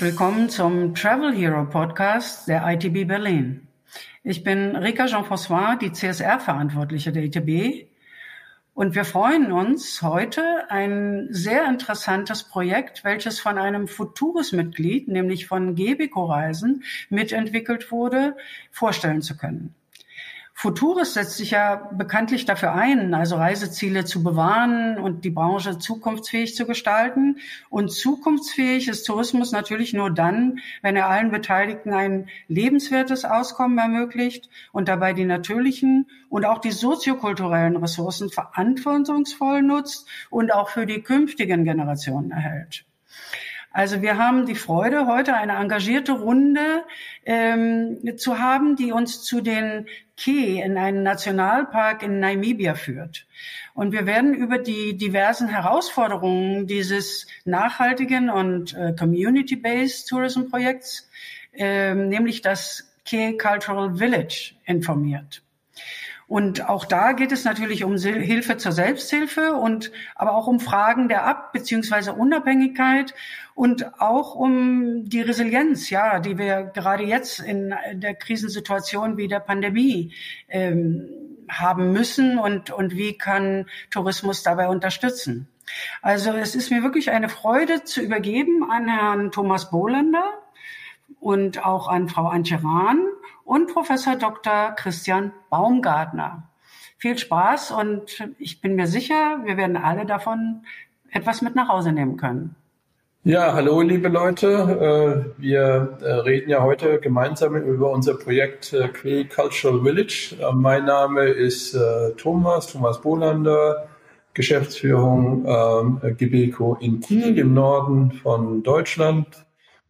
Willkommen zum Travel Hero Podcast der ITB Berlin. Ich bin Rika Jean-François, die CSR-Verantwortliche der ITB. Und wir freuen uns heute ein sehr interessantes Projekt, welches von einem Futuris-Mitglied, nämlich von Gebico Reisen, mitentwickelt wurde, vorstellen zu können. Futuris setzt sich ja bekanntlich dafür ein, also Reiseziele zu bewahren und die Branche zukunftsfähig zu gestalten. Und zukunftsfähig ist Tourismus natürlich nur dann, wenn er allen Beteiligten ein lebenswertes Auskommen ermöglicht und dabei die natürlichen und auch die soziokulturellen Ressourcen verantwortungsvoll nutzt und auch für die künftigen Generationen erhält. Also wir haben die Freude, heute eine engagierte Runde ähm, zu haben, die uns zu den Ke in einen Nationalpark in Namibia führt. Und wir werden über die diversen Herausforderungen dieses nachhaltigen und äh, community-based Tourism-Projekts, äh, nämlich das Ke Cultural Village, informiert. Und auch da geht es natürlich um Hilfe zur Selbsthilfe und aber auch um Fragen der Ab- bzw. Unabhängigkeit und auch um die Resilienz, ja, die wir gerade jetzt in der Krisensituation wie der Pandemie ähm, haben müssen und, und wie kann Tourismus dabei unterstützen. Also es ist mir wirklich eine Freude zu übergeben an Herrn Thomas Bohlander und auch an Frau Antje Rahn und Professor Dr. Christian Baumgartner. Viel Spaß und ich bin mir sicher, wir werden alle davon etwas mit nach Hause nehmen können. Ja, hallo liebe Leute. Äh, wir äh, reden ja heute gemeinsam über unser Projekt äh, Quay Cultural Village. Mein Name ist Thomas, Thomas Bolander, Geschäftsführung ähm, Gebeco in Kiel im Norden von Deutschland.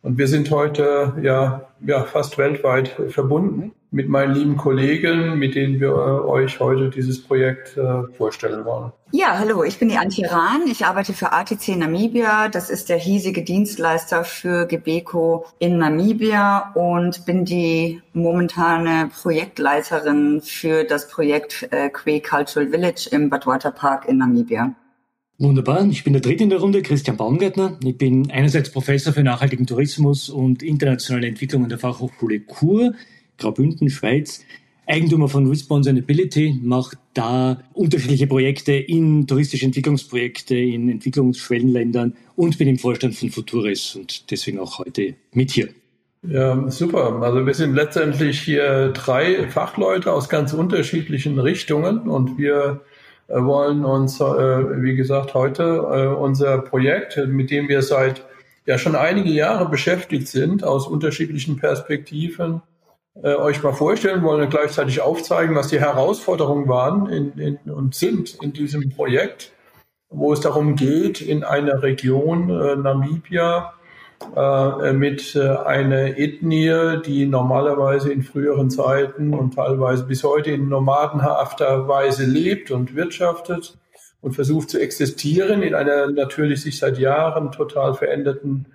Und wir sind heute ja, ja fast weltweit verbunden mit meinen lieben Kollegen, mit denen wir äh, euch heute dieses Projekt äh, vorstellen wollen. Ja, hallo, ich bin die Antje Rahn. Ich arbeite für ATC Namibia. Das ist der hiesige Dienstleister für Gebeco in Namibia und bin die momentane Projektleiterin für das Projekt äh, Quay Cultural Village im Badwater Park in Namibia. Wunderbar. Ich bin der Dritte in der Runde, Christian Baumgärtner. Ich bin einerseits Professor für nachhaltigen Tourismus und internationale Entwicklung an der Fachhochschule Chur, Graubünden, Schweiz. Eigentümer von Responsibility, macht da unterschiedliche Projekte in touristische Entwicklungsprojekte in Entwicklungsschwellenländern und bin im Vorstand von Futuris und deswegen auch heute mit hier. Ja, super. Also wir sind letztendlich hier drei Fachleute aus ganz unterschiedlichen Richtungen und wir wollen uns, äh, wie gesagt, heute äh, unser Projekt, mit dem wir seit ja schon einige Jahre beschäftigt sind, aus unterschiedlichen Perspektiven, euch mal vorstellen wollen und gleichzeitig aufzeigen, was die Herausforderungen waren in, in, und sind in diesem Projekt, wo es darum geht, in einer Region äh, Namibia äh, mit äh, einer Ethnie, die normalerweise in früheren Zeiten und teilweise bis heute in nomadenhafter Weise lebt und wirtschaftet und versucht zu existieren in einer natürlich sich seit Jahren total veränderten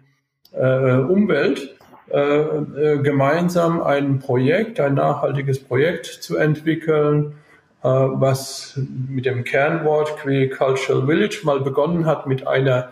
äh, Umwelt, äh, äh, gemeinsam ein Projekt, ein nachhaltiges Projekt zu entwickeln, äh, was mit dem Kernwort Que Cultural Village mal begonnen hat mit einer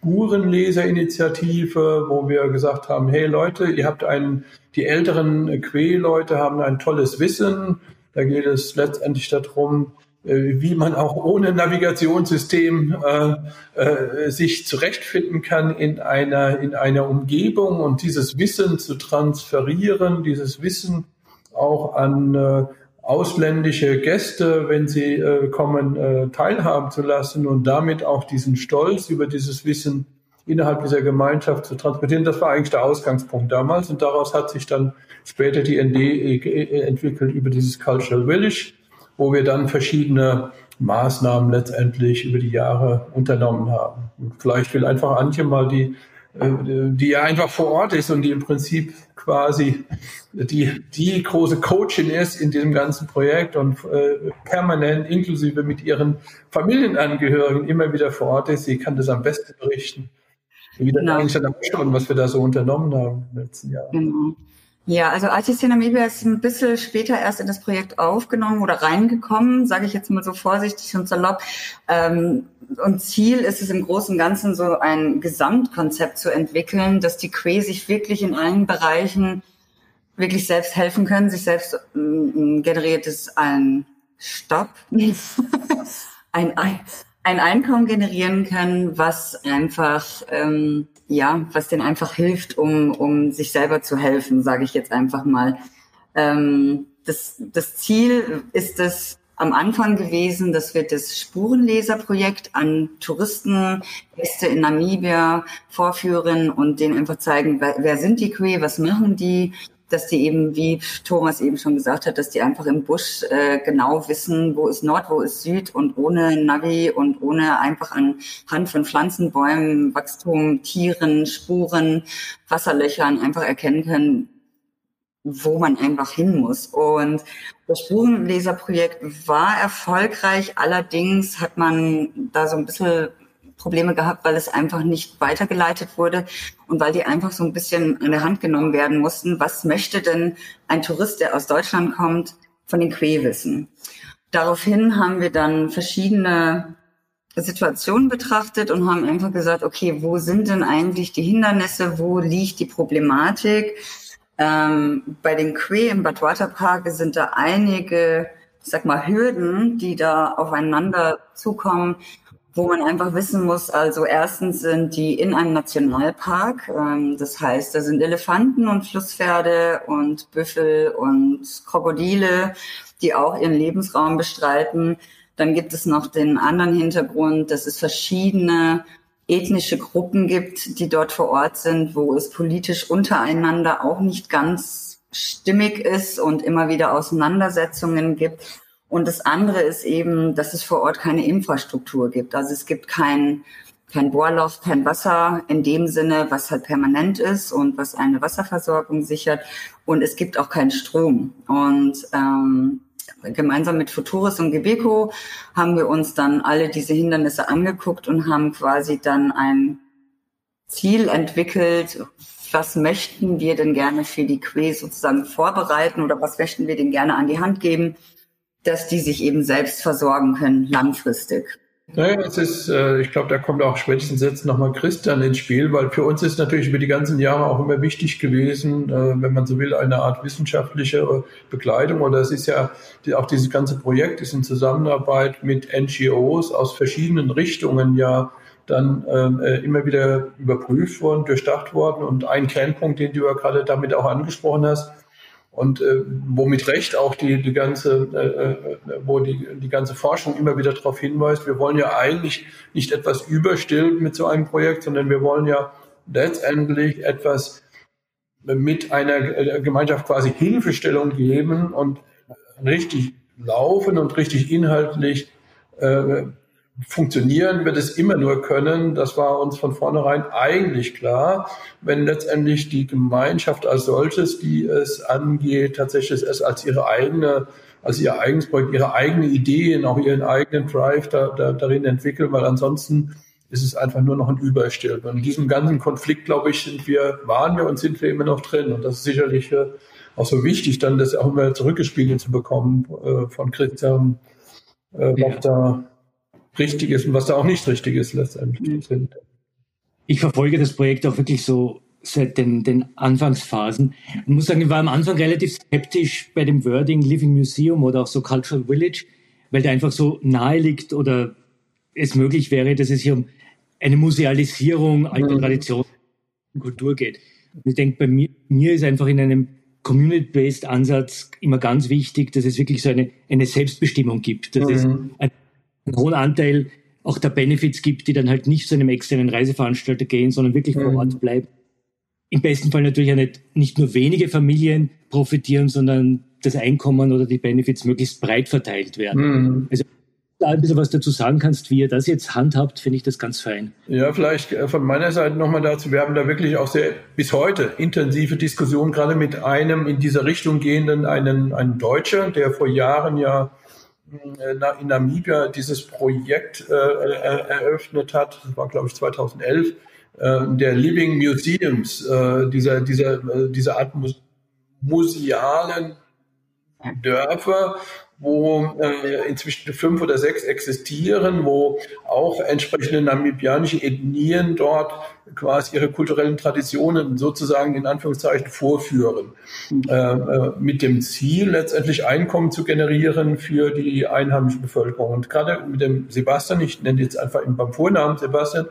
Spurenleserinitiative, wo wir gesagt haben, hey Leute, ihr habt einen, die älteren Que-Leute haben ein tolles Wissen. Da geht es letztendlich darum, äh, wie man auch ohne Navigationssystem äh, äh, sich zurechtfinden kann in einer, in einer Umgebung und dieses Wissen zu transferieren, dieses Wissen auch an äh, ausländische Gäste, wenn sie äh, kommen, äh, teilhaben zu lassen und damit auch diesen Stolz über dieses Wissen innerhalb dieser Gemeinschaft zu transportieren. Das war eigentlich der Ausgangspunkt damals und daraus hat sich dann später die ND äh, entwickelt über dieses Cultural Village, wo wir dann verschiedene Maßnahmen letztendlich über die Jahre unternommen haben. Und vielleicht will einfach Antje mal die äh, die ja einfach vor Ort ist und die im Prinzip quasi die, die große Coachin ist in diesem ganzen Projekt und äh, permanent inklusive mit ihren Familienangehörigen immer wieder vor Ort ist. Sie kann das am besten berichten. Wie das genau. eigentlich dann was wir da so unternommen haben in den letzten Jahren. Genau. Ja, also ITC Namibia ist ein bisschen später erst in das Projekt aufgenommen oder reingekommen, sage ich jetzt mal so vorsichtig und salopp. Ähm, und Ziel ist es im Großen und Ganzen so ein Gesamtkonzept zu entwickeln, dass die Quay sich wirklich in allen Bereichen wirklich selbst helfen können, sich selbst äh, generiertes ein Stopp, ein, ein Einkommen generieren können, was einfach ähm, ja, was denen einfach hilft, um, um sich selber zu helfen, sage ich jetzt einfach mal. Ähm, das, das Ziel ist es am Anfang gewesen, dass wir das Spurenleserprojekt an Touristen, Gäste in Namibia vorführen und denen einfach zeigen, wer, wer sind die Quee, was machen die, dass die eben, wie Thomas eben schon gesagt hat, dass die einfach im Busch äh, genau wissen, wo ist Nord, wo ist Süd und ohne Navi und ohne einfach anhand von Pflanzen, Bäumen, Wachstum, Tieren, Spuren, Wasserlöchern einfach erkennen können, wo man einfach hin muss. Und das Spurenleserprojekt war erfolgreich, allerdings hat man da so ein bisschen Probleme gehabt, weil es einfach nicht weitergeleitet wurde und weil die einfach so ein bisschen an der Hand genommen werden mussten. Was möchte denn ein Tourist, der aus Deutschland kommt, von den Quee wissen? Daraufhin haben wir dann verschiedene Situationen betrachtet und haben einfach gesagt, okay, wo sind denn eigentlich die Hindernisse, wo liegt die Problematik? Ähm, bei den Quee im Badwater Park sind da einige, ich sag mal, Hürden, die da aufeinander zukommen, wo man einfach wissen muss, also erstens sind die in einem Nationalpark, ähm, das heißt, da sind Elefanten und Flusspferde und Büffel und Krokodile, die auch ihren Lebensraum bestreiten. Dann gibt es noch den anderen Hintergrund, dass es verschiedene ethnische Gruppen gibt, die dort vor Ort sind, wo es politisch untereinander auch nicht ganz stimmig ist und immer wieder Auseinandersetzungen gibt. Und das andere ist eben, dass es vor Ort keine Infrastruktur gibt. Also es gibt kein, kein Bohrloch, kein Wasser in dem Sinne, was halt permanent ist und was eine Wasserversorgung sichert. Und es gibt auch keinen Strom. Und ähm, gemeinsam mit Futuris und Gebeco haben wir uns dann alle diese Hindernisse angeguckt und haben quasi dann ein Ziel entwickelt, was möchten wir denn gerne für die Quay sozusagen vorbereiten oder was möchten wir denn gerne an die Hand geben, dass die sich eben selbst versorgen können, langfristig. Naja, das ist, äh, ich glaube, da kommt auch spätestens jetzt nochmal Christian ins Spiel, weil für uns ist natürlich über die ganzen Jahre auch immer wichtig gewesen, äh, wenn man so will, eine Art wissenschaftliche Begleitung. Oder es ist ja auch dieses ganze Projekt ist in Zusammenarbeit mit NGOs aus verschiedenen Richtungen ja dann ähm, äh, immer wieder überprüft worden, durchdacht worden. Und ein Kernpunkt, den du ja gerade damit auch angesprochen hast, und äh, womit recht auch die, die ganze, äh, äh, wo die, die ganze Forschung immer wieder darauf hinweist, wir wollen ja eigentlich nicht etwas überstülpen mit so einem Projekt, sondern wir wollen ja letztendlich etwas mit einer äh, Gemeinschaft quasi Hilfestellung geben und richtig laufen und richtig inhaltlich äh, funktionieren wird es immer nur können. Das war uns von vornherein eigentlich klar, wenn letztendlich die Gemeinschaft als solches, die es angeht, tatsächlich es als ihre eigene, als ihr eigenes Projekt, ihre eigene Ideen, auch ihren eigenen Drive da, da, darin entwickeln, weil ansonsten ist es einfach nur noch ein Überstülpen. Und in diesem ganzen Konflikt, glaube ich, sind wir, waren wir und sind wir immer noch drin. Und das ist sicherlich äh, auch so wichtig, dann das auch immer zurückgespiegelt zu bekommen äh, von Christian, äh, ja. da richtig ist und was da auch nicht richtig ist letztendlich mhm. Ich verfolge das Projekt auch wirklich so seit den, den Anfangsphasen. Ich muss sagen, ich war am Anfang relativ skeptisch bei dem Wording Living Museum oder auch so Cultural Village, weil der einfach so nahe liegt oder es möglich wäre, dass es hier um eine Musealisierung alter mhm. Tradition und Kultur geht. Und ich denke, bei mir, mir ist einfach in einem Community-Based Ansatz immer ganz wichtig, dass es wirklich so eine, eine Selbstbestimmung gibt, dass mhm. es ein einen hohen Anteil auch der Benefits gibt, die dann halt nicht zu einem externen Reiseveranstalter gehen, sondern wirklich vor mhm. Ort bleiben. Im besten Fall natürlich auch nicht, nicht nur wenige Familien profitieren, sondern das Einkommen oder die Benefits möglichst breit verteilt werden. Mhm. Also da ein bisschen was dazu sagen kannst, wie ihr das jetzt handhabt, finde ich das ganz fein. Ja, vielleicht äh, von meiner Seite nochmal dazu. Wir haben da wirklich auch sehr bis heute intensive Diskussionen, gerade mit einem in dieser Richtung gehenden, einen, einen Deutscher, der vor Jahren ja in Namibia dieses Projekt äh, äh, eröffnet hat, das war glaube ich 2011, der Living Museums, dieser, dieser, diese Art musealen Dörfer, wo äh, inzwischen fünf oder sechs existieren, wo auch entsprechende namibianische Ethnien dort quasi ihre kulturellen Traditionen sozusagen in Anführungszeichen vorführen, äh, äh, mit dem Ziel letztendlich Einkommen zu generieren für die einheimische Bevölkerung. Und gerade mit dem Sebastian, ich nenne jetzt einfach ihn beim Vornamen Sebastian,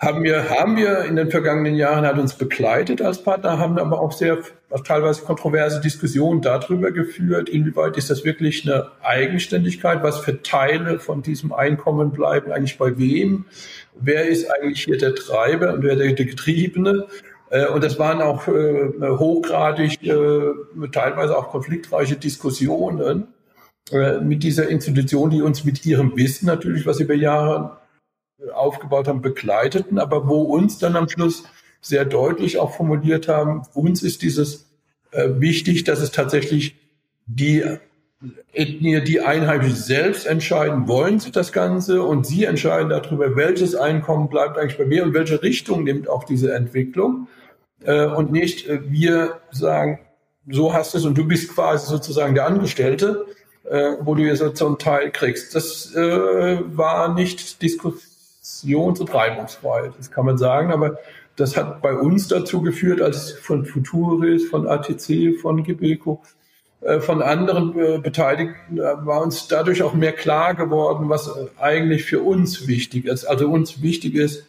haben wir, haben wir in den vergangenen Jahren, hat uns begleitet als Partner, haben aber auch sehr teilweise kontroverse Diskussionen darüber geführt, inwieweit ist das wirklich eine Eigenständigkeit, was für Teile von diesem Einkommen bleiben eigentlich bei wem, wer ist eigentlich hier der Treiber und wer der, der Getriebene. Äh, und das waren auch äh, hochgradig, äh, teilweise auch konfliktreiche Diskussionen mit dieser Institution, die uns mit ihrem Wissen natürlich, was über Jahre aufgebaut haben, begleiteten, aber wo uns dann am Schluss sehr deutlich auch formuliert haben, uns ist dieses äh, wichtig, dass es tatsächlich die Ethnie, die Einheimischen selbst entscheiden, wollen sie das Ganze und sie entscheiden darüber, welches Einkommen bleibt eigentlich bei mir und welche Richtung nimmt auch diese Entwicklung. Äh, und nicht äh, wir sagen, so hast es und du bist quasi sozusagen der Angestellte, äh, wo du jetzt so einen Teil kriegst. Das äh, war nicht Diskussion Diskussions- und Reibungsfreiheit, das kann man sagen, aber das hat bei uns dazu geführt, als von Futuris, von ATC, von Gebeco, äh, von anderen äh, Beteiligten, war uns dadurch auch mehr klar geworden, was äh, eigentlich für uns wichtig ist. Also uns wichtig ist,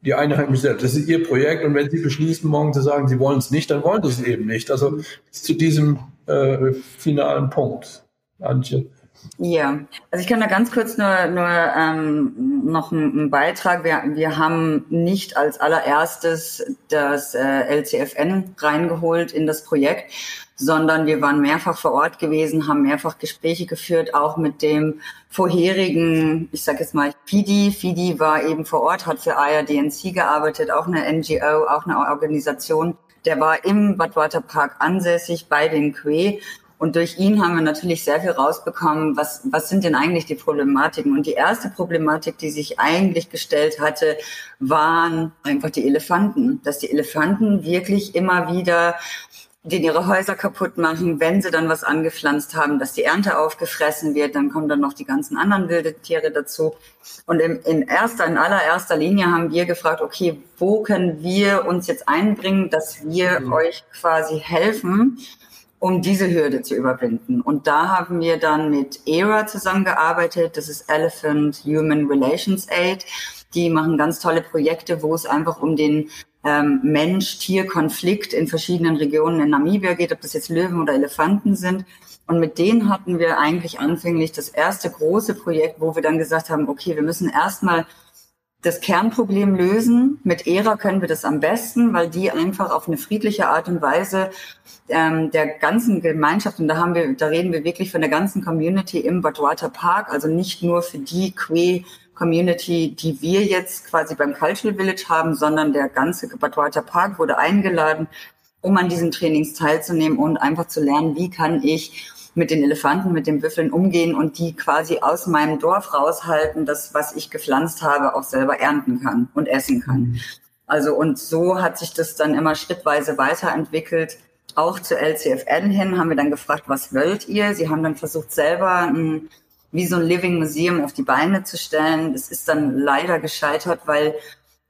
die Einheimischen selbst. Das ist ihr Projekt und wenn sie beschließen, morgen zu sagen, sie wollen es nicht, dann wollen sie es eben nicht. Also zu diesem äh, finalen Punkt, Antje. Ja, also ich kann da ganz kurz nur, nur ähm, noch einen, Beitrag. Wir, wir haben nicht als allererstes das äh, LCFN reingeholt in das Projekt, sondern wir waren mehrfach vor Ort gewesen, haben mehrfach Gespräche geführt, auch mit dem vorherigen, ich sage jetzt mal FIDI. FIDI war eben vor Ort, hat für IRDNC gearbeitet, auch eine NGO, auch eine Organisation. Der war im Badwater Park ansässig bei den Que und durch ihn haben wir natürlich sehr viel rausbekommen, was, was sind denn eigentlich die Problematiken. Und die erste Problematik, die sich eigentlich gestellt hatte, waren einfach die Elefanten. Dass die Elefanten wirklich immer wieder den ihre Häuser kaputt machen, wenn sie dann was angepflanzt haben, dass die Ernte aufgefressen wird, dann kommen dann noch die ganzen anderen wilde Tiere dazu. Und in, in erster, in allererster Linie haben wir gefragt, okay, wo können wir uns jetzt einbringen, dass wir mhm. euch quasi helfen, um diese Hürde zu überwinden. Und da haben wir dann mit ERA zusammengearbeitet. Das ist Elephant Human Relations Aid. Die machen ganz tolle Projekte, wo es einfach um den ähm, Mensch-Tier-Konflikt in verschiedenen Regionen in Namibia geht, ob das jetzt Löwen oder Elefanten sind. Und mit denen hatten wir eigentlich anfänglich das erste große Projekt, wo wir dann gesagt haben, okay, wir müssen erstmal das Kernproblem lösen. Mit ERA können wir das am besten, weil die einfach auf eine friedliche Art und Weise ähm, der ganzen Gemeinschaft, und da haben wir, da reden wir wirklich von der ganzen Community im Badwater Park, also nicht nur für die Que Community, die wir jetzt quasi beim Cultural Village haben, sondern der ganze Badwater Park wurde eingeladen, um an diesen Trainings teilzunehmen und einfach zu lernen, wie kann ich mit den Elefanten, mit den Büffeln umgehen und die quasi aus meinem Dorf raushalten, das, was ich gepflanzt habe, auch selber ernten kann und essen kann. Mhm. Also und so hat sich das dann immer schrittweise weiterentwickelt. Auch zu LCFN hin haben wir dann gefragt, was wollt ihr? Sie haben dann versucht, selber ein, wie so ein Living Museum auf die Beine zu stellen. Das ist dann leider gescheitert, weil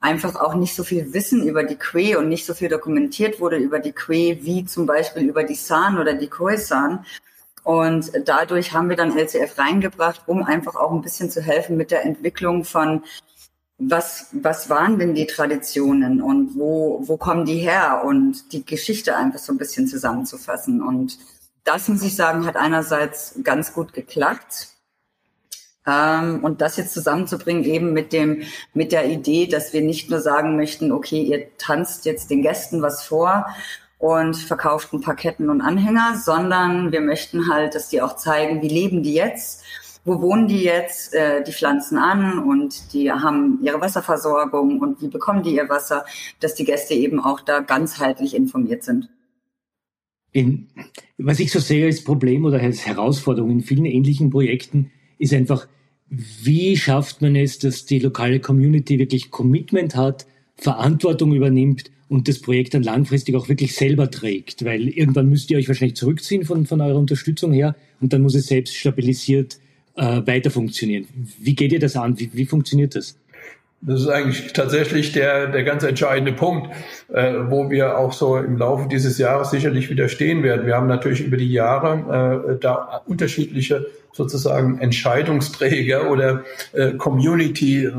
einfach auch nicht so viel Wissen über die Que und nicht so viel dokumentiert wurde über die Que wie zum Beispiel über die San oder die Khoisan. Und dadurch haben wir dann LCF reingebracht, um einfach auch ein bisschen zu helfen mit der Entwicklung von was, was waren denn die Traditionen und wo, wo kommen die her und die Geschichte einfach so ein bisschen zusammenzufassen. Und das, muss ich sagen, hat einerseits ganz gut geklappt. Ähm, und das jetzt zusammenzubringen eben mit dem, mit der Idee, dass wir nicht nur sagen möchten, okay, ihr tanzt jetzt den Gästen was vor und verkauft ein paar Ketten und Anhänger, sondern wir möchten halt, dass die auch zeigen, wie leben die jetzt, wo wohnen die jetzt, äh, die pflanzen an und die haben ihre Wasserversorgung und wie bekommen die ihr Wasser, dass die Gäste eben auch da ganzheitlich informiert sind. In, was ich so sehe als Problem oder als Herausforderung in vielen ähnlichen Projekten ist einfach, wie schafft man es, dass die lokale Community wirklich Commitment hat, Verantwortung übernimmt und das Projekt dann langfristig auch wirklich selber trägt? Weil irgendwann müsst ihr euch wahrscheinlich zurückziehen von, von eurer Unterstützung her und dann muss es selbst stabilisiert äh, weiter funktionieren. Wie geht ihr das an? Wie, wie funktioniert das? Das ist eigentlich tatsächlich der, der ganz entscheidende Punkt, äh, wo wir auch so im Laufe dieses Jahres sicherlich wieder stehen werden. Wir haben natürlich über die Jahre äh, da unterschiedliche sozusagen Entscheidungsträger oder äh, Community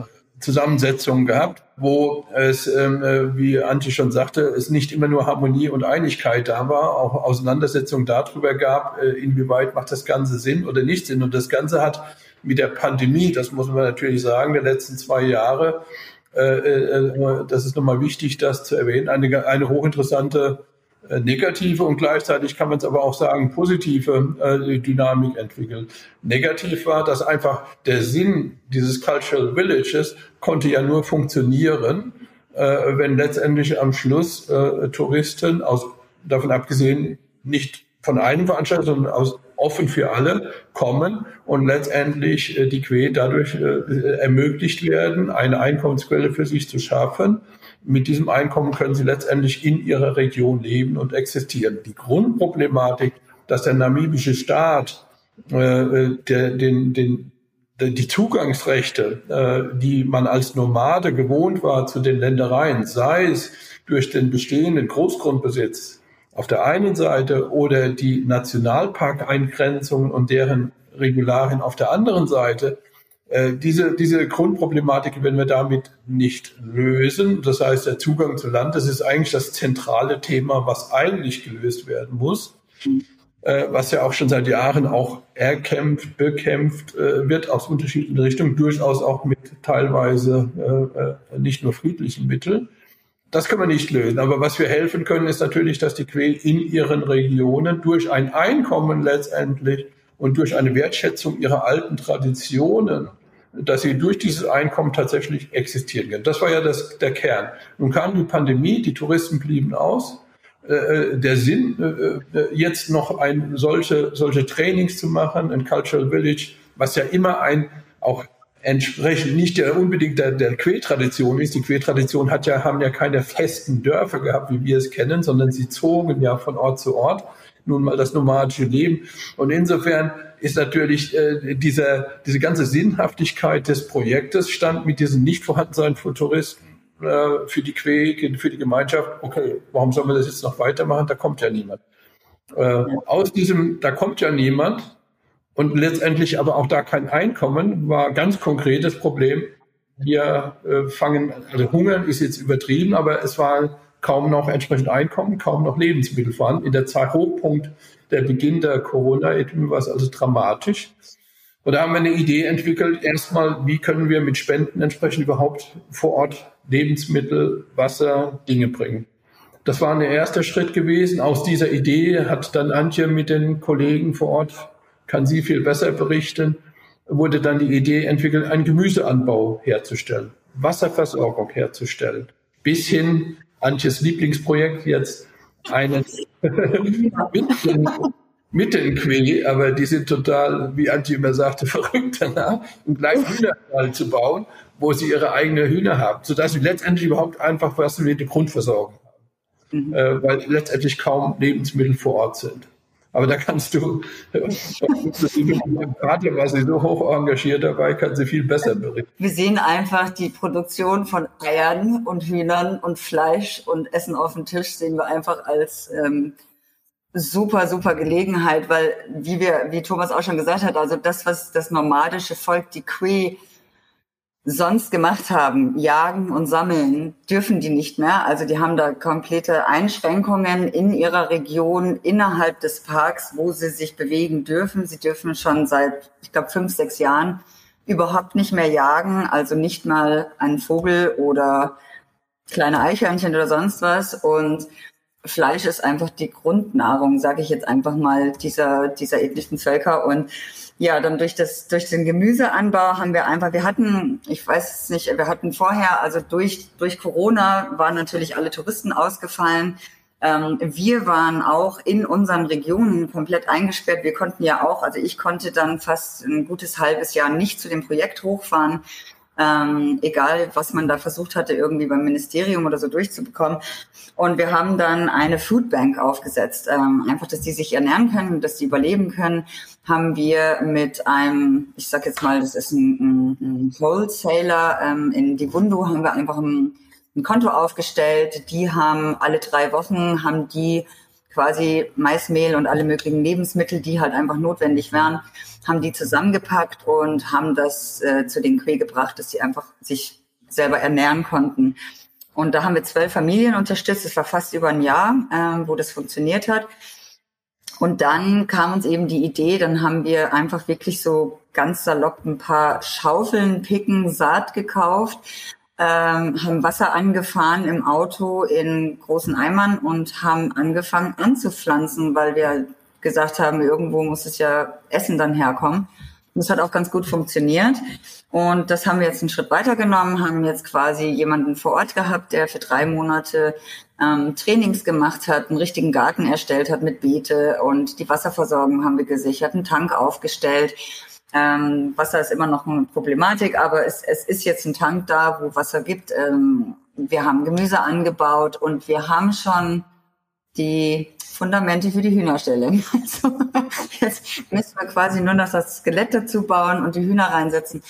Zusammensetzungen gehabt, wo es, ähm, äh, wie Antje schon sagte, es nicht immer nur Harmonie und Einigkeit da war, auch Auseinandersetzungen darüber gab, äh, inwieweit macht das Ganze Sinn oder nicht Sinn. Und das Ganze hat mit der Pandemie, das muss man natürlich sagen, der letzten zwei Jahre, äh, äh, das ist nochmal wichtig, das zu erwähnen, eine, eine hochinteressante äh, negative und gleichzeitig kann man es aber auch sagen, positive äh, Dynamik entwickelt. Negativ war, dass einfach der Sinn dieses Cultural Villages konnte ja nur funktionieren, äh, wenn letztendlich am Schluss äh, Touristen aus, davon abgesehen, nicht von einem Veranstalter, sondern aus offen für alle kommen und letztendlich äh, die Que dadurch äh, ermöglicht werden, eine Einkommensquelle für sich zu schaffen mit diesem Einkommen können sie letztendlich in ihrer Region leben und existieren. Die Grundproblematik, dass der namibische Staat äh, der, den, den, die Zugangsrechte, äh, die man als Nomade gewohnt war zu den Ländereien, sei es durch den bestehenden Großgrundbesitz auf der einen Seite oder die Nationalparkeingrenzungen und deren Regularien auf der anderen Seite, äh, diese, diese Grundproblematik werden wir damit nicht lösen. Das heißt, der Zugang zu Land, das ist eigentlich das zentrale Thema, was eigentlich gelöst werden muss, äh, was ja auch schon seit Jahren auch erkämpft, bekämpft äh, wird aus unterschiedlichen Richtungen, durchaus auch mit teilweise nicht nur friedlichen Mitteln. Das können wir nicht lösen. Aber was wir helfen können, ist natürlich, dass die Quell in ihren Regionen durch ein Einkommen letztendlich und durch eine Wertschätzung ihrer alten Traditionen dass sie durch dieses Einkommen tatsächlich existieren können. Das war ja das, der Kern. Nun kam die Pandemie, die Touristen blieben aus. Äh, äh der Sinn, äh, jetzt noch ein, solche, solche Trainings zu machen, ein Cultural Village, was ja immer ein auch entsprechend nicht der unbedingt der, der Quelltradition ist. Die Quelltradition hat ja, haben ja keine festen Dörfer gehabt, wie wir es kennen, sondern sie zogen ja von Ort zu Ort. Nun mal das nomadische Leben. Und insofern ist natürlich äh, dieser, diese ganze Sinnhaftigkeit des Projektes stand mit diesem Nicht-Vorhandensein von Touristen äh, für die Quäk, für die Gemeinschaft. Okay, warum sollen wir das jetzt noch weitermachen? Da kommt ja niemand. Äh, aus diesem, da kommt ja niemand und letztendlich aber auch da kein Einkommen, war ganz konkretes Problem. Wir äh, fangen, also Hungern ist jetzt übertrieben, aber es war kaum noch entsprechend Einkommen, kaum noch Lebensmittel vorhanden. In der Zeit Hochpunkt der Beginn der Corona-Epidemie war es also dramatisch. Und da haben wir eine Idee entwickelt, erstmal, wie können wir mit Spenden entsprechend überhaupt vor Ort Lebensmittel, Wasser, Dinge bringen. Das war ein erster Schritt gewesen. Aus dieser Idee hat dann Antje mit den Kollegen vor Ort, kann sie viel besser berichten, wurde dann die Idee entwickelt, einen Gemüseanbau herzustellen, Wasserversorgung herzustellen, bis hin, Antjes Lieblingsprojekt jetzt, einen Mittenquee, aber die sind total, wie Antje immer sagte, verrückt danach, einen kleinen Hühnerstall zu bauen, wo sie ihre eigenen Hühner haben, sodass sie letztendlich überhaupt einfach was wie die Grundversorgung haben, mhm. äh, weil letztendlich kaum Lebensmittel vor Ort sind. Aber da kannst du, gerade war sie so hoch engagiert dabei, kann sie viel besser berichten. Wir sehen einfach die Produktion von Eiern und Hühnern und Fleisch und Essen auf dem Tisch sehen wir einfach als ähm, super, super Gelegenheit, weil wie wir, wie Thomas auch schon gesagt hat, also das, was das nomadische Volk, die Cree, sonst gemacht haben, jagen und sammeln, dürfen die nicht mehr. Also die haben da komplette Einschränkungen in ihrer Region innerhalb des Parks, wo sie sich bewegen dürfen. Sie dürfen schon seit, ich glaube, fünf, sechs Jahren überhaupt nicht mehr jagen, also nicht mal einen Vogel oder kleine Eichhörnchen oder sonst was. Und Fleisch ist einfach die Grundnahrung, sage ich jetzt einfach mal, dieser, dieser ethnischen Völker. Und ja, dann durch das, durch den Gemüseanbau haben wir einfach, wir hatten, ich weiß es nicht, wir hatten vorher, also durch, durch Corona waren natürlich alle Touristen ausgefallen. Ähm, wir waren auch in unseren Regionen komplett eingesperrt. Wir konnten ja auch, also ich konnte dann fast ein gutes halbes Jahr nicht zu dem Projekt hochfahren, ähm, egal was man da versucht hatte, irgendwie beim Ministerium oder so durchzubekommen. Und wir haben dann eine Foodbank aufgesetzt, ähm, einfach, dass die sich ernähren können, dass die überleben können, haben wir mit einem, ich sag jetzt mal, das ist ein, ein, ein Wholesaler ähm, in Divundo, haben wir einfach ein, ein Konto aufgestellt. Die haben alle drei Wochen, haben die quasi Maismehl und alle möglichen Lebensmittel, die halt einfach notwendig wären, haben die zusammengepackt und haben das äh, zu den Quee gebracht, dass sie einfach sich selber ernähren konnten. Und da haben wir zwölf Familien unterstützt. Es war fast über ein Jahr, äh, wo das funktioniert hat. Und dann kam uns eben die Idee, dann haben wir einfach wirklich so ganz salopp ein paar Schaufeln, Picken, Saat gekauft, ähm, haben Wasser angefahren im Auto in großen Eimern und haben angefangen anzupflanzen, weil wir gesagt haben, irgendwo muss es ja Essen dann herkommen. Und das hat auch ganz gut funktioniert. Und das haben wir jetzt einen Schritt weitergenommen, haben jetzt quasi jemanden vor Ort gehabt, der für drei Monate ähm, Trainings gemacht hat, einen richtigen Garten erstellt hat mit Beete und die Wasserversorgung haben wir gesichert, einen Tank aufgestellt. Ähm, Wasser ist immer noch eine Problematik, aber es, es ist jetzt ein Tank da, wo Wasser gibt. Ähm, wir haben Gemüse angebaut und wir haben schon die Fundamente für die Hühnerstelle. Also jetzt müssen wir quasi nur noch das Skelett dazu bauen und die Hühner reinsetzen.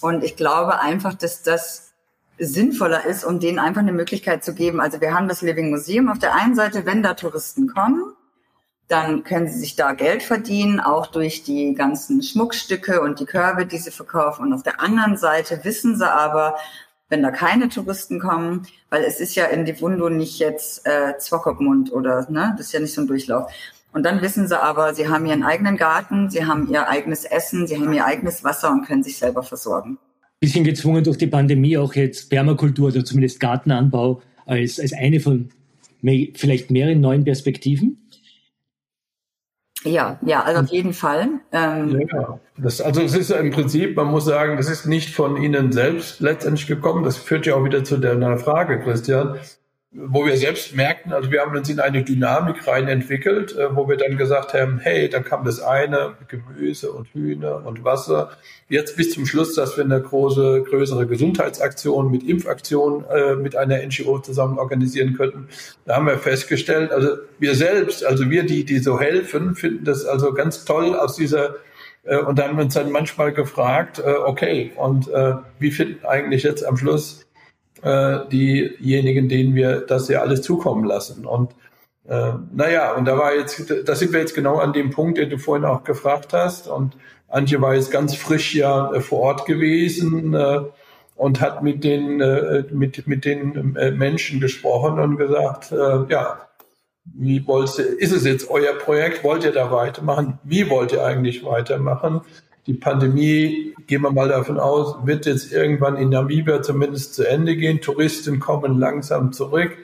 Und ich glaube einfach, dass das sinnvoller ist, um denen einfach eine Möglichkeit zu geben. Also wir haben das Living Museum auf der einen Seite, wenn da Touristen kommen, dann können sie sich da Geld verdienen, auch durch die ganzen Schmuckstücke und die Körbe, die sie verkaufen. Und auf der anderen Seite wissen sie aber, wenn da keine Touristen kommen, weil es ist ja in Divundo nicht jetzt äh, Zwockockmund oder, ne, das ist ja nicht so ein Durchlauf. Und dann wissen sie aber, sie haben ihren eigenen Garten, sie haben ihr eigenes Essen, sie haben ihr eigenes Wasser und können sich selber versorgen. Bisschen gezwungen durch die Pandemie auch jetzt Permakultur oder zumindest Gartenanbau als, als eine von vielleicht mehreren neuen Perspektiven. Ja, ja, also auf jeden Fall. Ähm, ja, das, also es ist ja im Prinzip, man muss sagen, das ist nicht von Ihnen selbst letztendlich gekommen. Das führt ja auch wieder zu deiner Frage, Christian wo wir selbst merkten, also wir haben uns in eine Dynamik rein entwickelt, äh, wo wir dann gesagt haben, hey, dann kam das eine, Gemüse und Hühner und Wasser. Jetzt bis zum Schluss, dass wir eine große, größere Gesundheitsaktion mit Impfaktion äh, mit einer NGO zusammen organisieren könnten. Da haben wir festgestellt, also wir selbst, also wir, die, die so helfen, finden das also ganz toll aus dieser äh, und dann haben wir uns dann manchmal gefragt, äh, okay, und wie finden eigentlich jetzt am Schluss äh, diejenigen, denen wir das ja alles zukommen lassen. Und äh, naja, und da war jetzt, da sind wir jetzt genau an dem Punkt, den du vorhin auch gefragt hast. Und Antje war jetzt ganz frisch ja äh, vor Ort gewesen äh, und hat mit den, äh, mit, mit den äh, Menschen gesprochen und gesagt, äh, ja, wie wollt ihr, ist es jetzt euer Projekt? Wollt ihr da weitermachen? Wie wollt ihr eigentlich weitermachen? Die Pandemie, gehen wir mal davon aus, wird jetzt irgendwann in Namibia zumindest zu Ende gehen. Touristen kommen langsam zurück.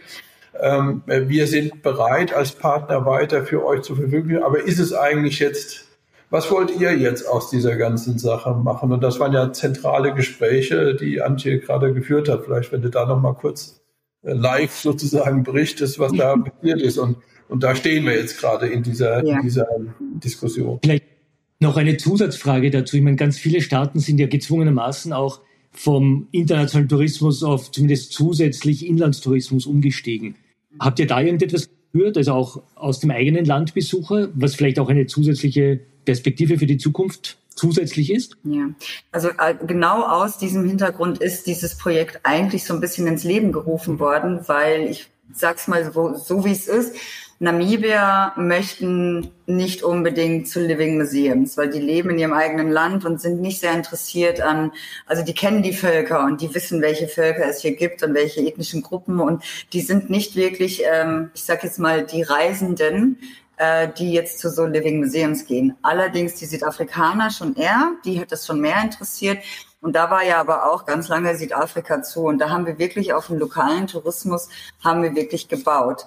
Ähm, wir sind bereit, als Partner weiter für euch zur Verfügung. Aber ist es eigentlich jetzt, was wollt ihr jetzt aus dieser ganzen Sache machen? Und das waren ja zentrale Gespräche, die Antje gerade geführt hat. Vielleicht, wenn du da noch mal kurz äh, live sozusagen berichtest, was da passiert ist. Und, und da stehen wir jetzt gerade in dieser, ja. in dieser Diskussion. Vielleicht noch eine Zusatzfrage dazu. Ich meine, ganz viele Staaten sind ja gezwungenermaßen auch vom internationalen Tourismus auf zumindest zusätzlich Inlandstourismus umgestiegen. Habt ihr da irgendetwas gehört, also auch aus dem eigenen Land Besucher, was vielleicht auch eine zusätzliche Perspektive für die Zukunft zusätzlich ist? Ja, also äh, genau aus diesem Hintergrund ist dieses Projekt eigentlich so ein bisschen ins Leben gerufen worden, weil ich sag's mal so, so wie es ist Namibier möchten nicht unbedingt zu Living Museums, weil die leben in ihrem eigenen Land und sind nicht sehr interessiert an, also die kennen die Völker und die wissen, welche Völker es hier gibt und welche ethnischen Gruppen und die sind nicht wirklich, ähm, ich sag jetzt mal, die Reisenden, äh, die jetzt zu so Living Museums gehen. Allerdings die Südafrikaner schon eher, die hat das schon mehr interessiert. Und da war ja aber auch ganz lange Südafrika zu. Und da haben wir wirklich auf den lokalen Tourismus, haben wir wirklich gebaut.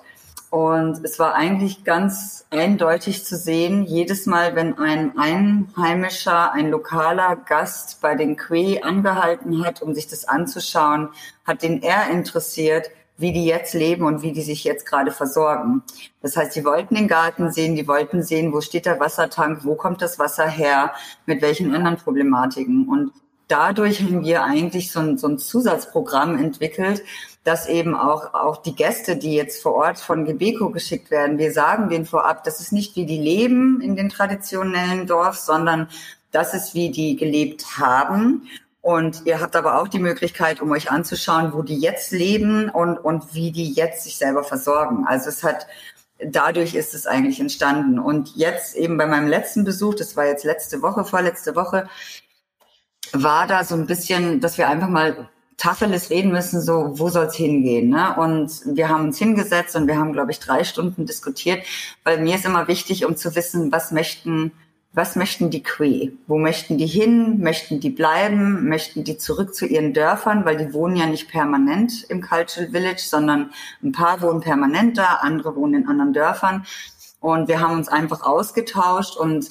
Und es war eigentlich ganz eindeutig zu sehen, jedes Mal, wenn ein Einheimischer, ein lokaler Gast bei den Quee angehalten hat, um sich das anzuschauen, hat den er interessiert, wie die jetzt leben und wie die sich jetzt gerade versorgen. Das heißt, die wollten den Garten sehen, die wollten sehen, wo steht der Wassertank, wo kommt das Wasser her, mit welchen anderen Problematiken. Und dadurch haben wir eigentlich so ein, so ein Zusatzprogramm entwickelt, dass eben auch, auch die Gäste, die jetzt vor Ort von Gebeko geschickt werden, wir sagen denen vorab, das ist nicht wie die leben in den traditionellen Dorf, sondern das ist wie die gelebt haben. Und ihr habt aber auch die Möglichkeit, um euch anzuschauen, wo die jetzt leben und, und wie die jetzt sich selber versorgen. Also es hat, dadurch ist es eigentlich entstanden. Und jetzt eben bei meinem letzten Besuch, das war jetzt letzte Woche, vorletzte Woche, war da so ein bisschen, dass wir einfach mal Tacheles reden müssen, so wo soll's hingehen. Ne? Und wir haben uns hingesetzt und wir haben, glaube ich, drei Stunden diskutiert, weil mir ist immer wichtig, um zu wissen, was möchten, was möchten die Cree? Wo möchten die hin? Möchten die bleiben? Möchten die zurück zu ihren Dörfern? Weil die wohnen ja nicht permanent im Cultural Village, sondern ein paar wohnen permanent da, andere wohnen in anderen Dörfern. Und wir haben uns einfach ausgetauscht und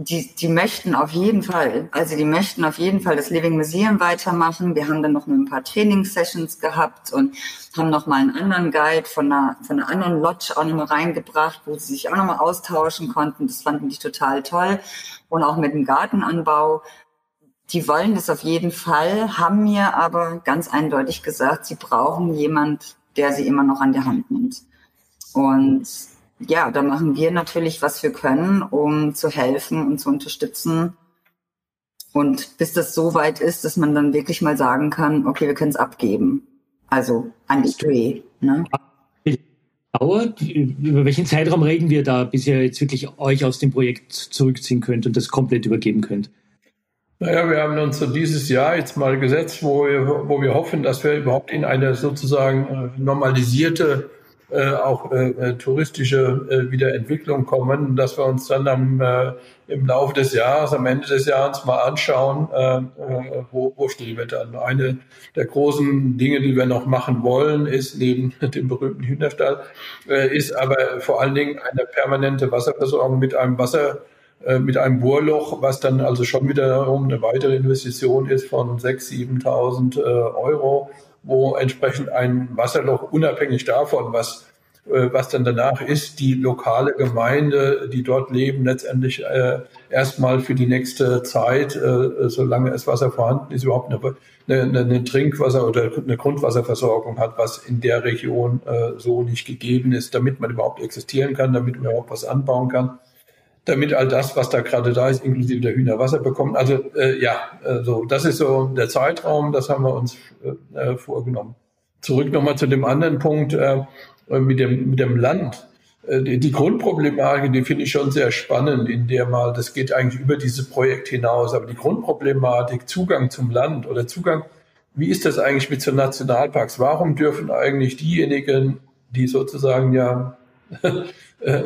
die, die möchten auf jeden Fall, also die möchten auf jeden Fall das Living Museum weitermachen. Wir haben dann noch ein paar Trainingssessions gehabt und haben noch mal einen anderen Guide von einer, von einer anderen Lodge auch nochmal reingebracht, wo sie sich auch nochmal austauschen konnten. Das fanden die total toll. Und auch mit dem Gartenanbau. Die wollen das auf jeden Fall, haben mir aber ganz eindeutig gesagt, sie brauchen jemand, der sie immer noch an der Hand nimmt. Und ja, da machen wir natürlich, was wir können, um zu helfen und zu unterstützen. Und bis das so weit ist, dass man dann wirklich mal sagen kann, okay, wir können es abgeben. Also an die Dreh. Ne? Dauert, über welchen Zeitraum reden wir da, bis ihr jetzt wirklich euch aus dem Projekt zurückziehen könnt und das komplett übergeben könnt? Naja, wir haben uns dieses Jahr jetzt mal gesetzt, wo wir, wo wir hoffen, dass wir überhaupt in eine sozusagen äh, normalisierte äh, auch äh, äh, touristische äh, Wiederentwicklung kommen, dass wir uns dann am, äh, im Laufe des Jahres, am Ende des Jahres mal anschauen, äh, äh, wo, wo stehen wir dann. Eine der großen Dinge, die wir noch machen wollen, ist neben dem berühmten Hühnerstall, äh, ist aber vor allen Dingen eine permanente Wasserversorgung mit einem Wasser äh, mit einem Bohrloch, was dann also schon wiederum eine weitere Investition ist von 6.000, 7.000 äh, Euro wo entsprechend ein Wasserloch unabhängig davon, was äh, was dann danach ist, die lokale Gemeinde, die dort leben, letztendlich äh, erstmal für die nächste Zeit, äh, solange es Wasser vorhanden ist, überhaupt eine, eine, eine Trinkwasser- oder eine Grundwasserversorgung hat, was in der Region äh, so nicht gegeben ist, damit man überhaupt existieren kann, damit man überhaupt was anbauen kann damit all das, was da gerade da ist, inklusive der Hühner Wasser bekommen. Also äh, ja, äh, so das ist so der Zeitraum, das haben wir uns äh, äh vorgenommen. Zurück nochmal zu dem anderen Punkt äh, mit dem mit dem Land. Äh, die, Grundproblematik, die finde ich schon sehr spannend, in der mal, das geht eigentlich über dieses Projekt hinaus, aber die Grundproblematik, Zugang zum Land oder Zugang, wie ist das eigentlich mit so Nationalparks? Warum dürfen eigentlich diejenigen, die sozusagen ja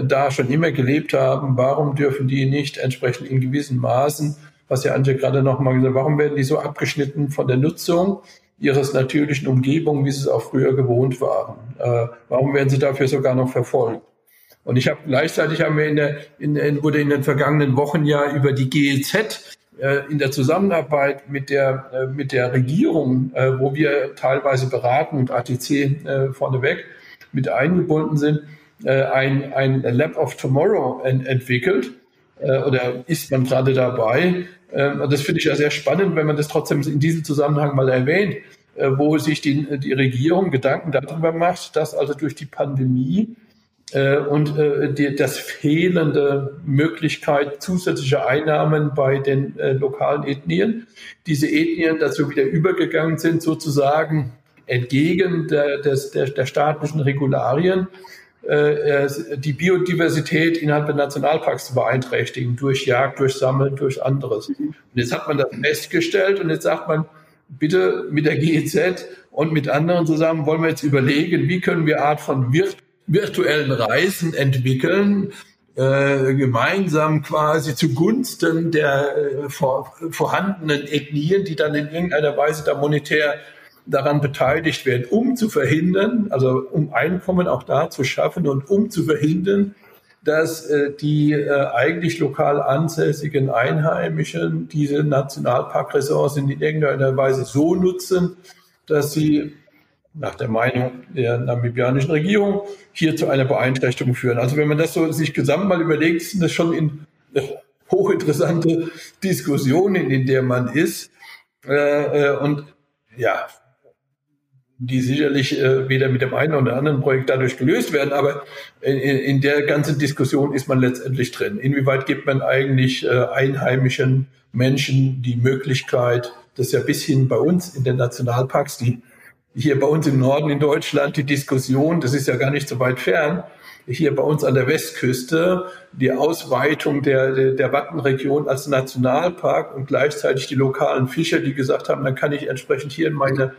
da schon immer gelebt haben, warum dürfen die nicht entsprechend in gewissen Maßen, was ja Antje gerade nochmal gesagt hat, warum werden die so abgeschnitten von der Nutzung ihres natürlichen Umgebung, wie sie es auch früher gewohnt waren? Äh, warum werden sie dafür sogar noch verfolgt? Und ich habe gleichzeitig haben wir in der, in, in, wurde in den vergangenen Wochen ja über die GEZ äh, in der Zusammenarbeit mit der, äh, mit der Regierung, äh, wo wir teilweise beraten und ATC äh, vorneweg mit eingebunden sind, äh, ein, ein Lab of Tomorrow ent entwickelt äh, oder ist man gerade dabei. Äh, das finde ich ja sehr spannend, wenn man das trotzdem in diesem Zusammenhang mal erwähnt, äh, wo sich die, die Regierung Gedanken darüber macht, dass also durch die Pandemie äh, und äh, die, das fehlende Möglichkeit zusätzlicher Einnahmen bei den lokalen Ethnien, diese Ethnien dazu wieder übergegangen sind, sozusagen entgegen der, des, der, der staatlichen Regularien die Biodiversität innerhalb der Nationalparks zu beeinträchtigen, durch Jagd, durch Sammeln, durch anderes. Und jetzt hat man das festgestellt und jetzt sagt man, bitte mit der GEZ und mit anderen zusammen wollen wir jetzt überlegen, wie können wir Art von virt virtuellen Reisen entwickeln, äh, gemeinsam quasi zugunsten der äh, vor, vorhandenen Ethnien, die dann in irgendeiner Weise da monetär daran beteiligt werden, um zu verhindern, also um Einkommen auch da zu schaffen und um zu verhindern, dass äh, die äh, eigentlich lokal ansässigen Einheimischen diese Nationalparkressourcen in irgendeiner Weise so nutzen, dass sie nach der Meinung der namibianischen Regierung hier zu einer Beeinträchtigung führen. Also wenn man das so sich gesamt mal überlegt, sind das schon in, äh, hochinteressante Diskussionen, in der man ist. Äh, äh, und ja, die sicherlich äh, weder mit dem einen oder anderen Projekt dadurch gelöst werden, aber in, in der ganzen Diskussion ist man letztendlich drin. Inwieweit gibt man eigentlich äh, einheimischen Menschen die Möglichkeit, das ja bis hin bei uns in den Nationalparks, die hier bei uns im Norden in Deutschland die Diskussion, das ist ja gar nicht so weit fern, hier bei uns an der Westküste die Ausweitung der, der, der Wattenregion als Nationalpark und gleichzeitig die lokalen Fischer, die gesagt haben, dann kann ich entsprechend hier meine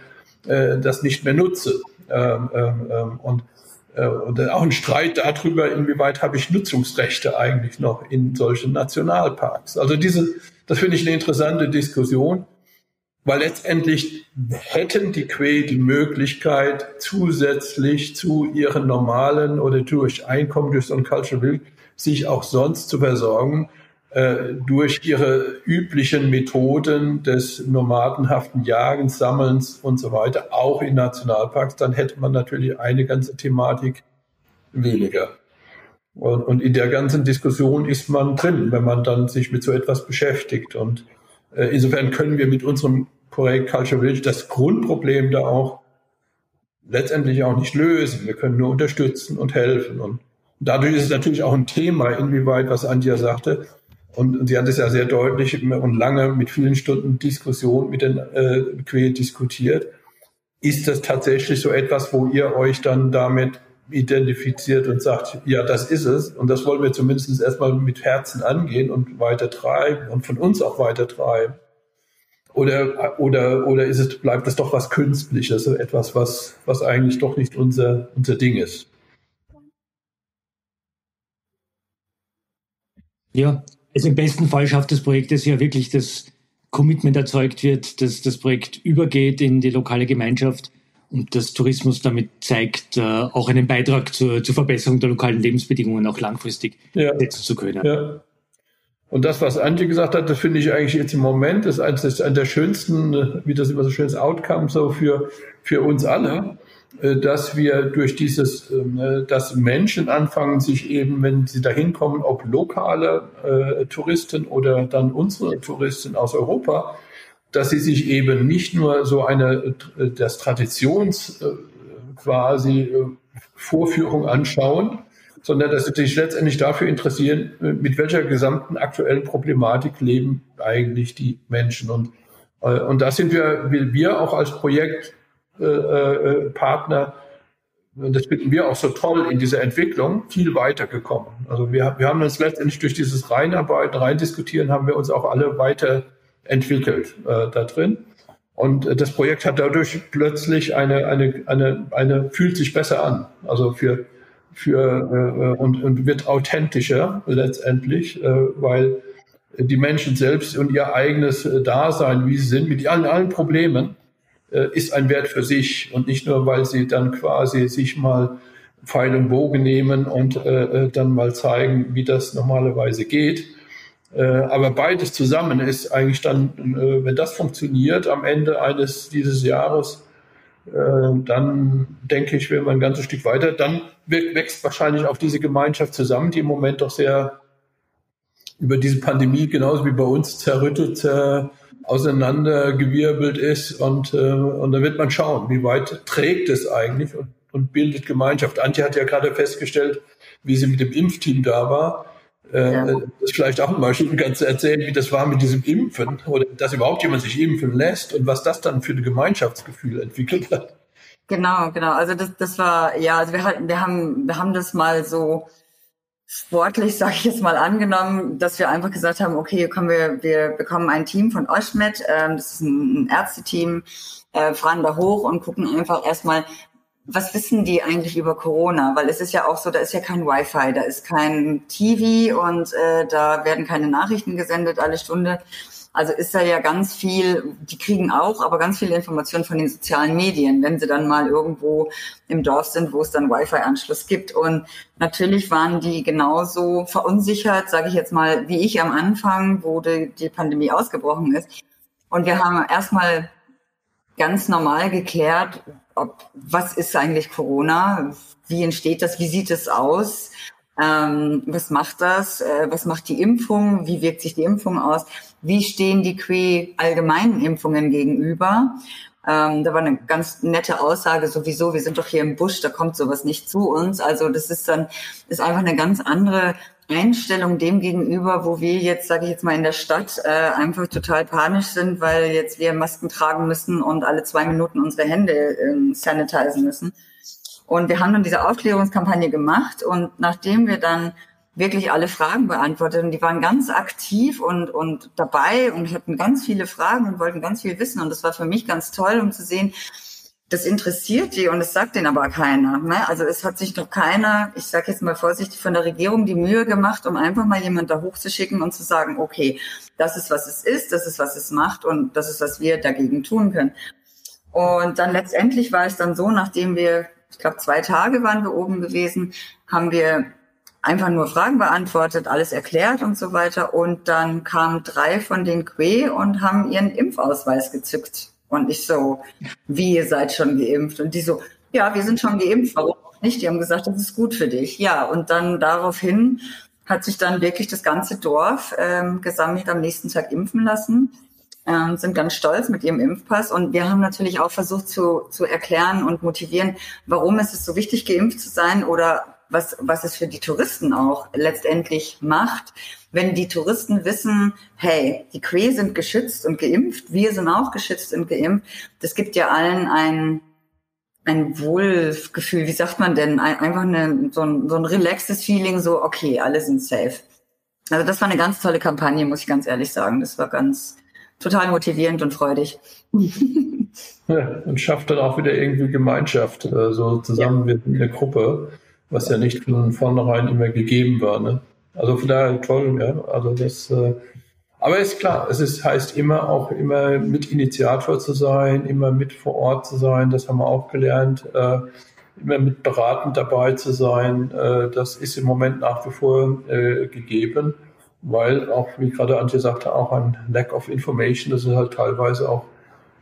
äh, das nicht mehr nutze. Ähm, ähm, ähm, und, äh, und auch ein Streit darüber, inwieweit habe ich Nutzungsrechte eigentlich noch in solchen Nationalparks. Also diese, das finde ich eine interessante Diskussion. Weil letztendlich hätten die Que die Möglichkeit, zusätzlich zu ihren normalen oder durch Einkommen, durch so ein Cultural Will, sich auch sonst zu versorgen, durch ihre üblichen Methoden des nomadenhaften Jagens, Sammelns und so weiter, auch in Nationalparks, dann hätte man natürlich eine ganze Thematik weniger. Und, und in der ganzen Diskussion ist man drin, wenn man dann sich mit so etwas beschäftigt. Und äh, insofern können wir mit unserem Projekt Culture Village das Grundproblem da auch letztendlich auch nicht lösen. Wir können nur unterstützen und helfen. Und dadurch ist es natürlich auch ein Thema, inwieweit, was Antje sagte, und, und sie hat es ja sehr deutlich und lange mit vielen Stunden Diskussion mit den äh, Queer diskutiert. Ist das tatsächlich so etwas, wo ihr euch dann damit identifiziert und sagt, ja, das ist es. Und das wollen wir zumindest erstmal mit Herzen angehen und weiter treiben und von uns auch weiter treiben. Oder, oder, oder ist es, bleibt es doch was Künstliches, so etwas, was, was eigentlich doch nicht unser, unser Ding ist? Ja, also im besten Fall schafft das Projekt es ja wirklich, dass Commitment erzeugt wird, dass das Projekt übergeht in die lokale Gemeinschaft und dass Tourismus damit zeigt, äh, auch einen Beitrag zur, zur Verbesserung der lokalen Lebensbedingungen auch langfristig ja. setzen zu können. Ja. Und das, was Antje gesagt hat, das finde ich eigentlich jetzt im Moment, ist eines der schönsten, wie das immer so schön ist, Outcome so für, für uns alle, äh, dass wir durch dieses, ähm, äh, dass Menschen anfangen, sich eben, wenn sie dahin kommen, ob lokale äh, Touristen oder dann unsere Touristen aus Europa, dass sie sich eben nicht nur so eine, das Traditions quasi Vorführung anschauen, sondern dass sie sich letztendlich dafür interessieren, mit welcher gesamten aktuellen Problematik leben eigentlich die Menschen. Und, äh, und da sind wir, will wir auch als Projektpartner, äh, und das finden wir auch so toll in dieser Entwicklung, viel weiter gekommen. Also wir, wir haben uns letztendlich durch dieses Reinarbeiten, Reindiskutieren, haben wir uns auch alle weiterentwickelt äh, da drin. Und äh, das Projekt hat dadurch plötzlich eine, eine, eine, eine, fühlt sich besser an. Also für, für äh, und, und wird authentischer letztendlich, äh, weil die Menschen selbst und ihr eigenes äh, Dasein, wie sie sind, mit allen, allen Problemen, äh, ist ein Wert für sich und nicht nur, weil sie dann quasi sich mal Pfeil und Bogen nehmen und äh, äh dann mal zeigen, wie das normalerweise geht. Äh, aber beides zusammen ist eigentlich dann, äh, wenn das funktioniert, am Ende eines dieses Jahres ähm, dann denke ich, wäre man ein ganzes Stück weiter. Dann wächst wahrscheinlich auch diese Gemeinschaft zusammen, die im Moment doch sehr über diese Pandemie genauso wie bei uns zerrüttet, zer, auseinandergewirbelt ist. Und, äh, und dann wird man schauen, wie weit trägt es eigentlich und, und bildet Gemeinschaft. Antje hat ja gerade festgestellt, wie sie mit dem Impfteam da war äh, ja. das vielleicht auch mal schön du erzählen, wie das war mit diesem Impfen oder dass überhaupt jemand sich impfen lässt und was das dann für ein Gemeinschaftsgefühl entwickelt hat. Genau, genau. Also das, das war ja, also wir hatten, wir haben, wir haben das mal so sportlich, sage ich jetzt mal, angenommen, dass wir einfach gesagt haben, okay, kommen wir, wir bekommen ein Team von Oschmed, ähm, das ist ein, ein Ärzteteam, äh, fahren da hoch und gucken einfach erstmal, was wissen die eigentlich über Corona? Weil es ist ja auch so, da ist ja kein Wi-Fi, da ist kein TV und äh, da werden keine Nachrichten gesendet alle Stunde. Also ist da ja ganz viel, die kriegen auch, aber ganz viele Informationen von den sozialen Medien, wenn sie dann mal irgendwo im Dorf sind, wo es dann Wi-Fi-Anschluss gibt. Und natürlich waren die genauso verunsichert, sage ich jetzt mal, wie ich am Anfang, wo die, die Pandemie ausgebrochen ist. Und wir haben erstmal ganz normal geklärt, ob, was ist eigentlich Corona? Wie entsteht das? Wie sieht es aus? Ähm, was macht das? Äh, was macht die Impfung? Wie wirkt sich die Impfung aus? Wie stehen die Quee allgemeinen Impfungen gegenüber? Ähm, da war eine ganz nette Aussage sowieso, wir sind doch hier im Busch, da kommt sowas nicht zu uns. Also das ist dann, ist einfach eine ganz andere Einstellung dem gegenüber, wo wir jetzt, sage ich jetzt mal, in der Stadt äh, einfach total panisch sind, weil jetzt wir Masken tragen müssen und alle zwei Minuten unsere Hände äh, sanitizen müssen. Und wir haben dann diese Aufklärungskampagne gemacht und nachdem wir dann wirklich alle Fragen beantwortet und die waren ganz aktiv und, und dabei und hatten ganz viele Fragen und wollten ganz viel wissen und das war für mich ganz toll, um zu sehen, das interessiert die und es sagt denen aber keiner. Ne? Also es hat sich noch keiner, ich sage jetzt mal vorsichtig, von der Regierung die Mühe gemacht, um einfach mal jemand da hochzuschicken und zu sagen, okay, das ist, was es ist, das ist, was es macht und das ist, was wir dagegen tun können. Und dann letztendlich war es dann so, nachdem wir, ich glaube, zwei Tage waren wir oben gewesen, haben wir einfach nur Fragen beantwortet, alles erklärt und so weiter. Und dann kamen drei von den Que und haben ihren Impfausweis gezückt. Und ich so, wie ihr seid schon geimpft? Und die so, ja, wir sind schon geimpft, warum nicht? Die haben gesagt, das ist gut für dich. Ja, und dann daraufhin hat sich dann wirklich das ganze Dorf ähm, gesammelt am nächsten Tag impfen lassen. Ähm, sind ganz stolz mit ihrem Impfpass. Und wir haben natürlich auch versucht zu, zu erklären und motivieren, warum ist es so wichtig, geimpft zu sein oder was, was es für die Touristen auch letztendlich macht. Wenn die Touristen wissen, hey, die Cree sind geschützt und geimpft, wir sind auch geschützt und geimpft, das gibt ja allen ein, ein Wohlgefühl, wie sagt man denn, einfach eine, so, ein, so ein relaxtes Feeling, so, okay, alle sind safe. Also das war eine ganz tolle Kampagne, muss ich ganz ehrlich sagen. Das war ganz total motivierend und freudig. Ja, und schafft dann auch wieder irgendwie Gemeinschaft, äh, so zusammen ja. in der Gruppe was ja nicht von vornherein immer gegeben war. Ne? Also von daher toll, ja. Also das, äh, aber ist klar, es ist, heißt immer auch immer mit Initiator zu sein, immer mit vor Ort zu sein, das haben wir auch gelernt, äh, immer mit beratend dabei zu sein. Äh, das ist im Moment nach wie vor gegeben, weil auch, wie gerade Antje sagte, auch ein Lack of Information, das ist halt teilweise auch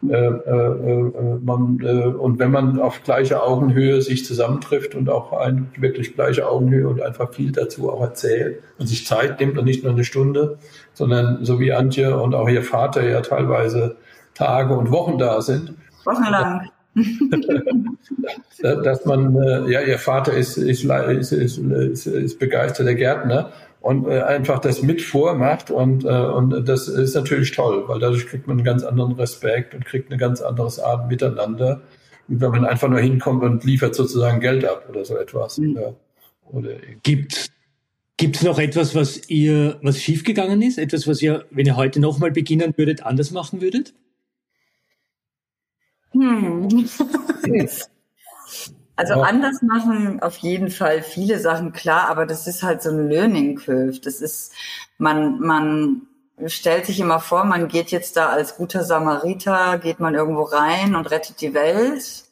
äh, äh, äh, man, äh, und wenn man auf gleicher Augenhöhe sich zusammentrifft und auch ein, wirklich gleiche Augenhöhe und einfach viel dazu auch erzählt und sich Zeit nimmt und nicht nur eine Stunde, sondern so wie Antje und auch ihr Vater ja teilweise Tage und Wochen da sind. Wochenlang. dass man, äh, ja, ihr Vater ist, ist, ist, ist, ist begeisterter Gärtner und äh, einfach das mit vormacht und, äh, und das ist natürlich toll, weil dadurch kriegt man einen ganz anderen Respekt und kriegt eine ganz anderes Art miteinander, wie wenn man einfach nur hinkommt und liefert sozusagen Geld ab oder so etwas. Mhm. Ja. Oder gibt Gibt noch etwas, was ihr, was schiefgegangen ist? Etwas, was ihr, wenn ihr heute nochmal beginnen würdet, anders machen würdet? Hm. Also ja. anders machen auf jeden Fall viele Sachen klar, aber das ist halt so ein Learning Curve. Das ist, man, man stellt sich immer vor, man geht jetzt da als guter Samariter, geht man irgendwo rein und rettet die Welt.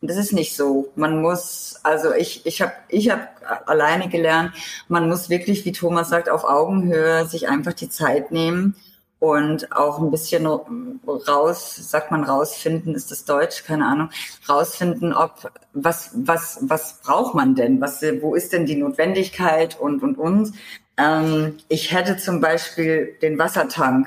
Und das ist nicht so. Man muss, also ich, ich habe ich hab alleine gelernt, man muss wirklich, wie Thomas sagt, auf Augenhöhe sich einfach die Zeit nehmen und auch ein bisschen raus, sagt man rausfinden, ist das Deutsch, keine Ahnung, rausfinden, ob was was was braucht man denn, was wo ist denn die Notwendigkeit und und und. Ähm, ich hätte zum Beispiel den Wassertank,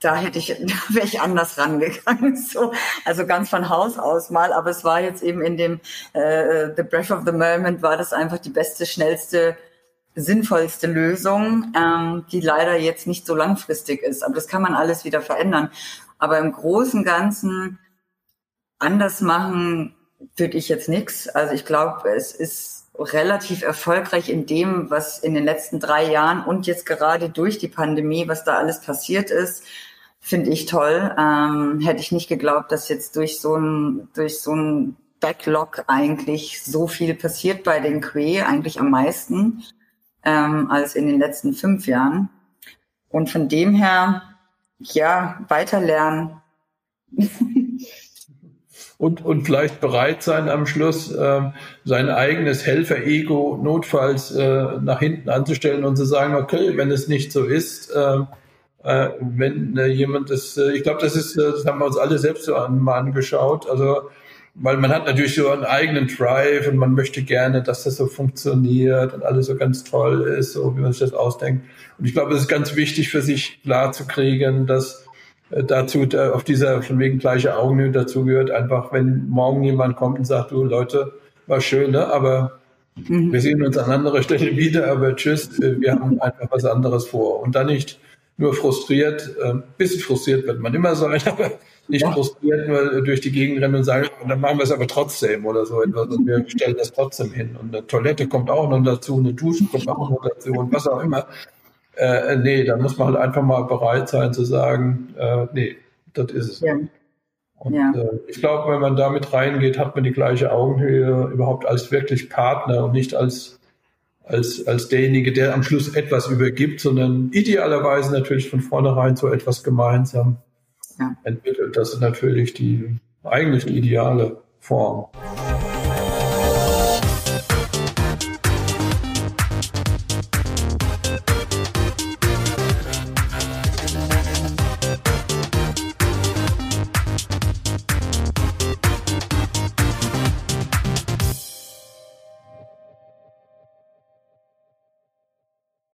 da hätte ich, da wäre ich anders rangegangen, so also ganz von Haus aus mal, aber es war jetzt eben in dem äh, The Breath of the Moment war das einfach die beste, schnellste sinnvollste Lösung, ähm, die leider jetzt nicht so langfristig ist. Aber das kann man alles wieder verändern. Aber im Großen und Ganzen anders machen würde ich jetzt nichts. Also ich glaube, es ist relativ erfolgreich in dem, was in den letzten drei Jahren und jetzt gerade durch die Pandemie, was da alles passiert ist, finde ich toll. Ähm, hätte ich nicht geglaubt, dass jetzt durch so ein, durch so ein Backlog eigentlich so viel passiert bei den Que, eigentlich am meisten ähm, als in den letzten fünf Jahren. Und von dem her, ja, weiter lernen. und, und vielleicht bereit sein am Schluss, äh, sein eigenes Helfer-Ego notfalls äh, nach hinten anzustellen und zu sagen, okay, wenn es nicht so ist, äh, äh, wenn äh, jemand das, äh, ich glaube, das ist, äh, das haben wir uns alle selbst so an, mal angeschaut. Also weil man hat natürlich so einen eigenen Drive und man möchte gerne, dass das so funktioniert und alles so ganz toll ist, so wie man sich das ausdenkt. Und ich glaube, es ist ganz wichtig für sich klar zu kriegen, dass äh, dazu da auf dieser von wegen gleiche Augenhöhe dazu gehört, einfach wenn morgen jemand kommt und sagt, du Leute, war schön, ne? aber mhm. wir sehen uns an anderer Stelle wieder, aber tschüss, äh, wir haben einfach was anderes vor. Und dann nicht nur frustriert, ein äh, bisschen frustriert wird man immer sein, aber nicht ja. frustriert nur durch die Gegend rennen und sagen, dann machen wir es aber trotzdem oder so etwas und wir stellen das trotzdem hin. Und eine Toilette kommt auch noch dazu, eine Dusche kommt auch noch dazu und was auch immer. Äh, nee, da muss man halt einfach mal bereit sein zu sagen, äh, nee, das ist es. Ja. Und ja. äh, ich glaube, wenn man damit reingeht, hat man die gleiche Augenhöhe überhaupt als wirklich Partner und nicht als, als, als derjenige, der am Schluss etwas übergibt, sondern idealerweise natürlich von vornherein so etwas gemeinsam ja. entwickelt. Das ist natürlich die eigentlich die ideale Form.